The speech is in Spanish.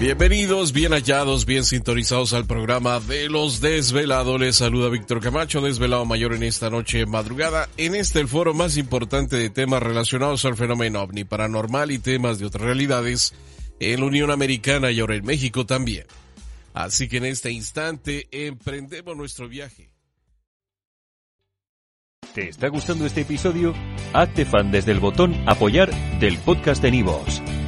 Bienvenidos, bien hallados, bien sintonizados al programa de los desvelados. Les saluda Víctor Camacho, desvelado mayor en esta noche madrugada. En este el foro más importante de temas relacionados al fenómeno ovni paranormal y temas de otras realidades en la Unión Americana y ahora en México también. Así que en este instante emprendemos nuestro viaje. ¿Te está gustando este episodio? Hazte fan desde el botón apoyar del podcast de Nivos.